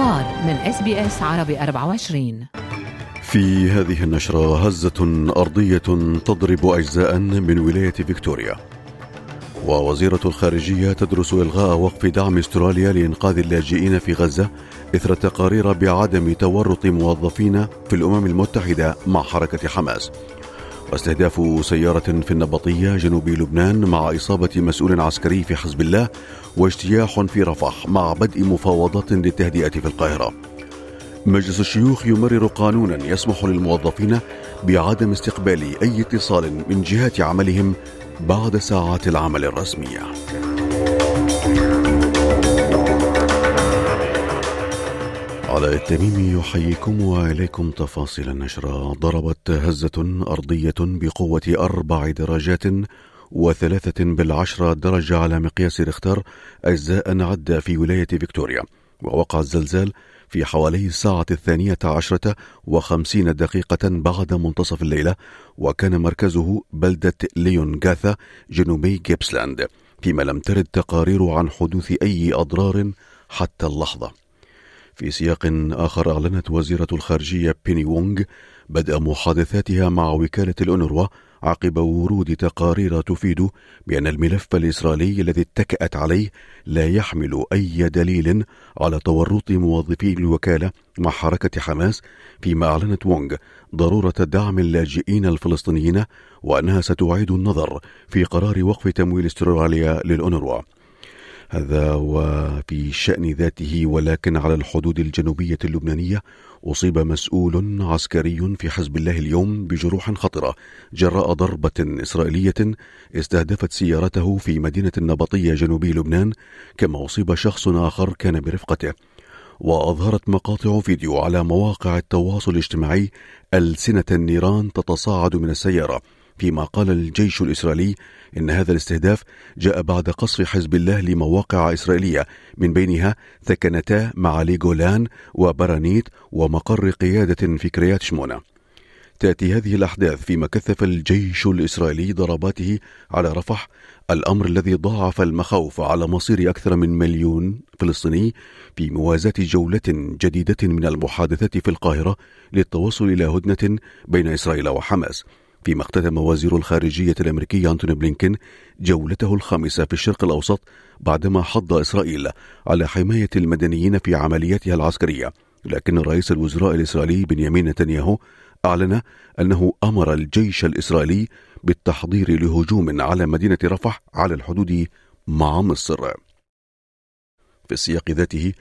الأخبار من إس بي إس عربي 24 في هذه النشرة هزة أرضية تضرب أجزاء من ولاية فيكتوريا. ووزيرة الخارجية تدرس إلغاء وقف دعم استراليا لإنقاذ اللاجئين في غزة إثر تقارير بعدم تورط موظفين في الأمم المتحدة مع حركة حماس. واستهداف سيارة في النبطية جنوب لبنان مع إصابة مسؤول عسكري في حزب الله واجتياح في رفح مع بدء مفاوضات للتهدئة في القاهرة. مجلس الشيوخ يمرر قانونا يسمح للموظفين بعدم استقبال أي اتصال من جهات عملهم بعد ساعات العمل الرسمية. علاء التميمي يحييكم وإليكم تفاصيل النشرة ضربت هزة أرضية بقوة أربع درجات وثلاثة بالعشرة درجة على مقياس ريختر أجزاء عدة في ولاية فيكتوريا ووقع الزلزال في حوالي الساعة الثانية عشرة وخمسين دقيقة بعد منتصف الليلة وكان مركزه بلدة ليون غاثا جنوبي جيبسلاند فيما لم ترد تقارير عن حدوث أي أضرار حتى اللحظة. في سياق آخر أعلنت وزيرة الخارجية بيني وونغ بدء محادثاتها مع وكالة الأونروا عقب ورود تقارير تفيد بأن الملف الإسرائيلي الذي اتكأت عليه لا يحمل أي دليل على تورط موظفي الوكالة مع حركة حماس فيما أعلنت وونغ ضرورة دعم اللاجئين الفلسطينيين وأنها ستعيد النظر في قرار وقف تمويل استراليا للأونروا. هذا وفي شأن ذاته ولكن على الحدود الجنوبية اللبنانية أصيب مسؤول عسكري في حزب الله اليوم بجروح خطرة جراء ضربة إسرائيلية استهدفت سيارته في مدينة النبطية جنوبي لبنان كما أصيب شخص آخر كان برفقته. وأظهرت مقاطع فيديو على مواقع التواصل الاجتماعي ألسنة النيران تتصاعد من السيارة. فيما قال الجيش الإسرائيلي إن هذا الاستهداف جاء بعد قصف حزب الله لمواقع إسرائيلية من بينها ثكنتا معالي جولان وبرانيت ومقر قيادة في كريات شمونة تأتي هذه الأحداث فيما كثف الجيش الإسرائيلي ضرباته على رفح الأمر الذي ضاعف المخاوف على مصير أكثر من مليون فلسطيني في موازاة جولة جديدة من المحادثات في القاهرة للتوصل إلى هدنة بين إسرائيل وحماس. فيما اختتم وزير الخارجية الأمريكي أنتوني بلينكين جولته الخامسة في الشرق الأوسط بعدما حض إسرائيل على حماية المدنيين في عملياتها العسكرية لكن رئيس الوزراء الإسرائيلي بنيامين نتنياهو أعلن أنه أمر الجيش الإسرائيلي بالتحضير لهجوم على مدينة رفح على الحدود مع مصر. في السياق ذاته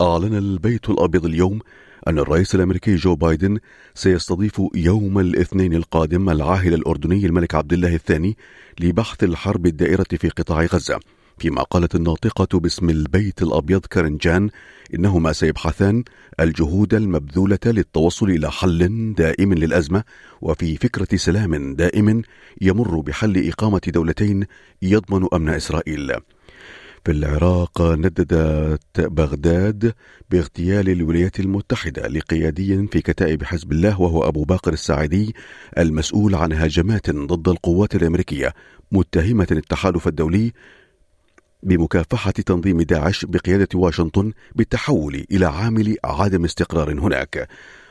أعلن البيت الأبيض اليوم أن الرئيس الأمريكي جو بايدن سيستضيف يوم الاثنين القادم العاهل الأردني الملك عبد الله الثاني لبحث الحرب الدائرة في قطاع غزة. فيما قالت الناطقة باسم البيت الأبيض كارين جان إنهما سيبحثان الجهود المبذولة للتوصل إلى حل دائم للأزمة وفي فكرة سلام دائم يمر بحل إقامة دولتين يضمن أمن إسرائيل. في العراق نددت بغداد باغتيال الولايات المتحدة لقيادي في كتائب حزب الله وهو أبو باقر الساعدي المسؤول عن هجمات ضد القوات الأمريكية متهمة التحالف الدولي بمكافحة تنظيم داعش بقيادة واشنطن بالتحول إلى عامل عدم استقرار هناك.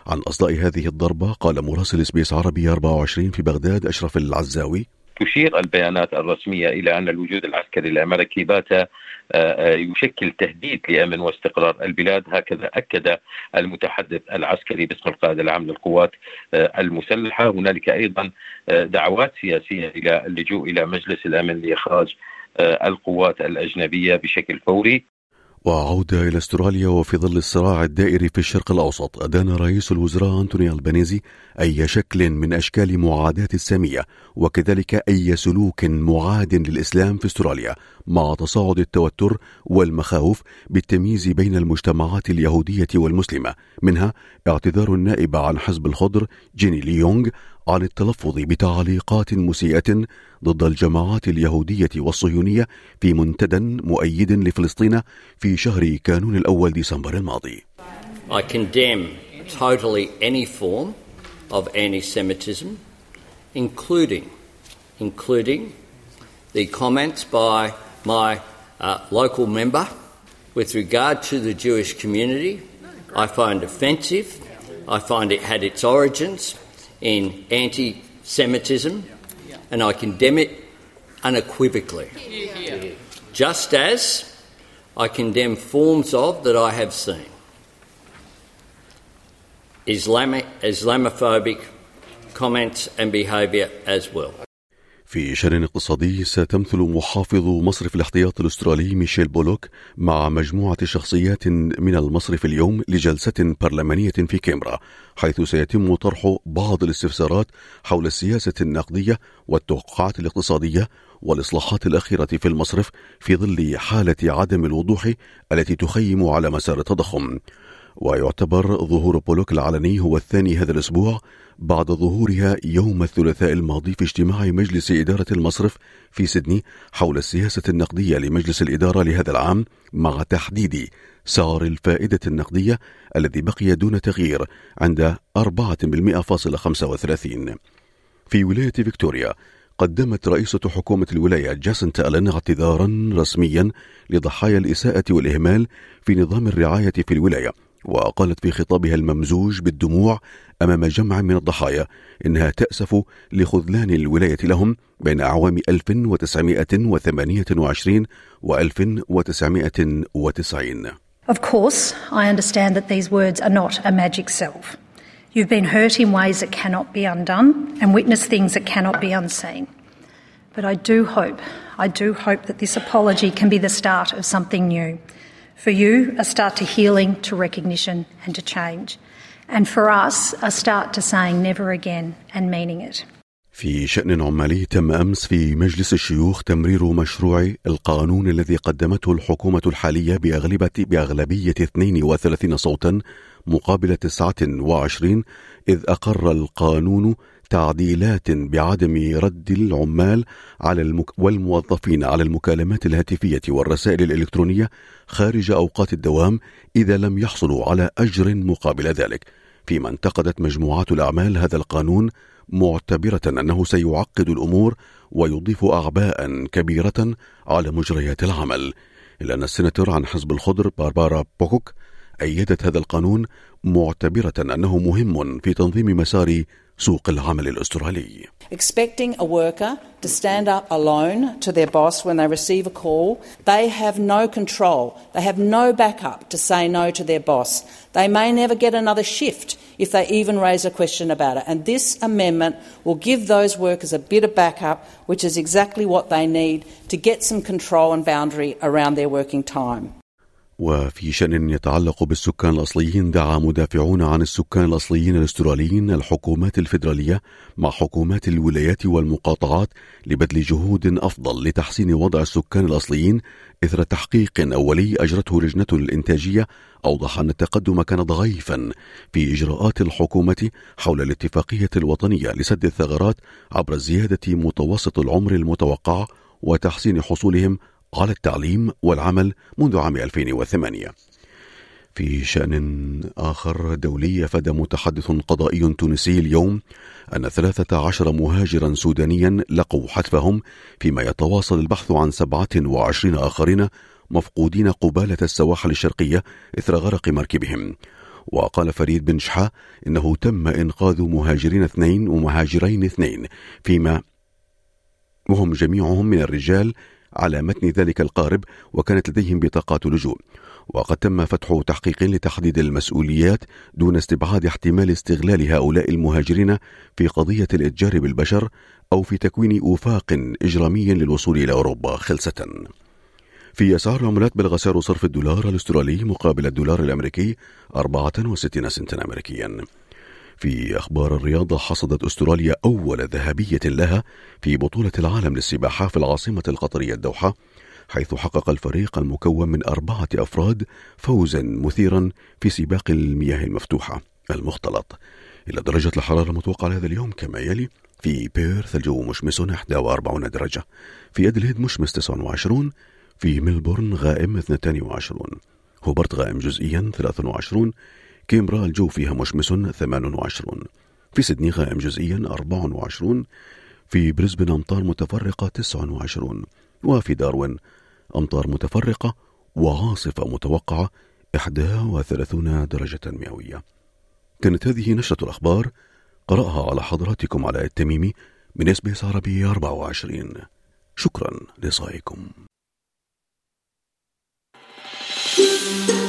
عن أصداء هذه الضربة قال مراسل سبيس عربي 24 في بغداد أشرف العزاوي تشير البيانات الرسمية إلى أن الوجود العسكري الأمريكي بات آه، آه، يشكل تهديد لأمن واستقرار البلاد هكذا أكد المتحدث العسكري باسم القائد العام للقوات آه، المسلحة. هنالك أيضا دعوات سياسية إلى اللجوء إلى مجلس الأمن لإخراج القوات الأجنبية بشكل فوري. وعودة إلى استراليا وفي ظل الصراع الدائري في الشرق الأوسط أدان رئيس الوزراء أنتوني ألبانيزي أي شكل من أشكال معاداة السامية وكذلك أي سلوك معاد للإسلام في استراليا مع تصاعد التوتر والمخاوف بالتمييز بين المجتمعات اليهودية والمسلمة. منها اعتذار النائب عن حزب الخضر جيني ليونغ عن التلفظ بتعليقات مسيئة ضد الجماعات اليهودية والصهيونية في منتدى مؤيد لفلسطين في شهر كانون الأول ديسمبر الماضي. I condemn totally any form of anti-Semitism, including including the comments by my uh, local member with regard to the Jewish community I find offensive. I find it had its origins in anti Semitism, and I condemn it unequivocally. Just as I condemn forms of that I have seen Islamic, Islamophobic comments and behaviour as well. في شأن اقتصادي ستمثل محافظ مصرف الاحتياط الأسترالي ميشيل بولوك مع مجموعة شخصيات من المصرف اليوم لجلسة برلمانية في كامبرا حيث سيتم طرح بعض الاستفسارات حول السياسة النقدية والتوقعات الاقتصادية والإصلاحات الأخيرة في المصرف في ظل حالة عدم الوضوح التي تخيم على مسار التضخم. ويعتبر ظهور بولوك العلني هو الثاني هذا الأسبوع بعد ظهورها يوم الثلاثاء الماضي في اجتماع مجلس إدارة المصرف في سيدني حول السياسة النقدية لمجلس الإدارة لهذا العام مع تحديد سعر الفائدة النقدية الذي بقي دون تغيير عند 4.35 في ولاية فيكتوريا قدمت رئيسة حكومة الولاية جاسنت ألن اعتذارا رسميا لضحايا الإساءة والإهمال في نظام الرعاية في الولاية. وقالت في خطابها الممزوج بالدموع أمام جمع من الضحايا إنها تأسف لخذلان الولاية لهم بين أعوام 1928 و 1990 Of course, I understand that these words are not a magic salve. You've been hurt in ways that cannot be undone and witnessed things that cannot be unseen. But I do hope, I do hope that this apology can be the start of something new. For you, a start to healing, to recognition, and to change. And for us, a start to saying never again and meaning it. في شأن عمالي تم أمس في مجلس الشيوخ تمرير مشروع القانون الذي قدمته الحكومة الحالية بأغلبية, بأغلبية 32 صوتا مقابل 29 إذ أقر القانون تعديلات بعدم رد العمال على المك... والموظفين على المكالمات الهاتفية والرسائل الإلكترونية خارج أوقات الدوام إذا لم يحصلوا على أجر مقابل ذلك. فيما انتقدت مجموعات الأعمال هذا القانون معتبرة أنه سيعقد الأمور ويضيف أعباء كبيرة على مجريات العمل. إلا أن السيناتور عن حزب الخضر باربارا بوكوك أيدت هذا القانون معتبرة أنه مهم في تنظيم مسار سوق العمل الأسترالي Expecting a worker to stand up alone to their boss when they receive a call, they have no control. They have no backup to say no to their boss. They may never get another shift if they even raise a question about it. And this amendment will give those workers a bit of backup, which is exactly what they need to get some control and boundary around their working time. وفي شأن يتعلق بالسكان الأصليين دعا مدافعون عن السكان الأصليين الأستراليين الحكومات الفيدرالية مع حكومات الولايات والمقاطعات لبذل جهود أفضل لتحسين وضع السكان الأصليين إثر تحقيق أولي أجرته لجنة الإنتاجية. أوضح أن التقدم كان ضعيفا في إجراءات الحكومة حول الاتفاقية الوطنية لسد الثغرات عبر زيادة متوسط العمر المتوقع وتحسين حصولهم على التعليم والعمل منذ عام 2008 في شأن آخر دولي أفاد متحدث قضائي تونسي اليوم أن 13 مهاجرا سودانيا لقوا حتفهم فيما يتواصل البحث عن 27 آخرين مفقودين قبالة السواحل الشرقية إثر غرق مركبهم. وقال فريد بن شحا إنه تم إنقاذ مهاجرين اثنين ومهاجرين اثنين فيما وهم جميعهم من الرجال على متن ذلك القارب وكانت لديهم بطاقات لجوء وقد تم فتح تحقيق لتحديد المسؤوليات دون استبعاد احتمال استغلال هؤلاء المهاجرين في قضية الإتجار بالبشر أو في تكوين أوفاق إجرامي للوصول إلى أوروبا خلسة. في أسعار العملات بلغ سعر صرف الدولار الأسترالي مقابل الدولار الأمريكي 64 سنتا أمريكيا. في أخبار الرياضة حصدت أستراليا أول ذهبية لها في بطولة العالم للسباحة في العاصمة القطرية الدوحة حيث حقق الفريق المكون من أربعة أفراد فوزا مثيرا في سباق المياه المفتوحة المختلط. إلى درجة الحرارة المتوقعة لهذا اليوم كما يلي في بيرث الجو مشمس 41 درجة في أدليد مشمس 29 في ملبورن غائم 22 هوبارت غائم جزئيا 23 كانبرا الجو فيها مشمس 28 في سيدني غائم جزئيا 24 في بريسبن أمطار متفرقة 29 وفي داروين أمطار متفرقة وعاصفة متوقعة 31 درجة مئوية. كانت هذه نشرة الأخبار. قرأها على حضراتكم علي التميمي من إس بي إس عربي 24 شكرا لإصغائكم.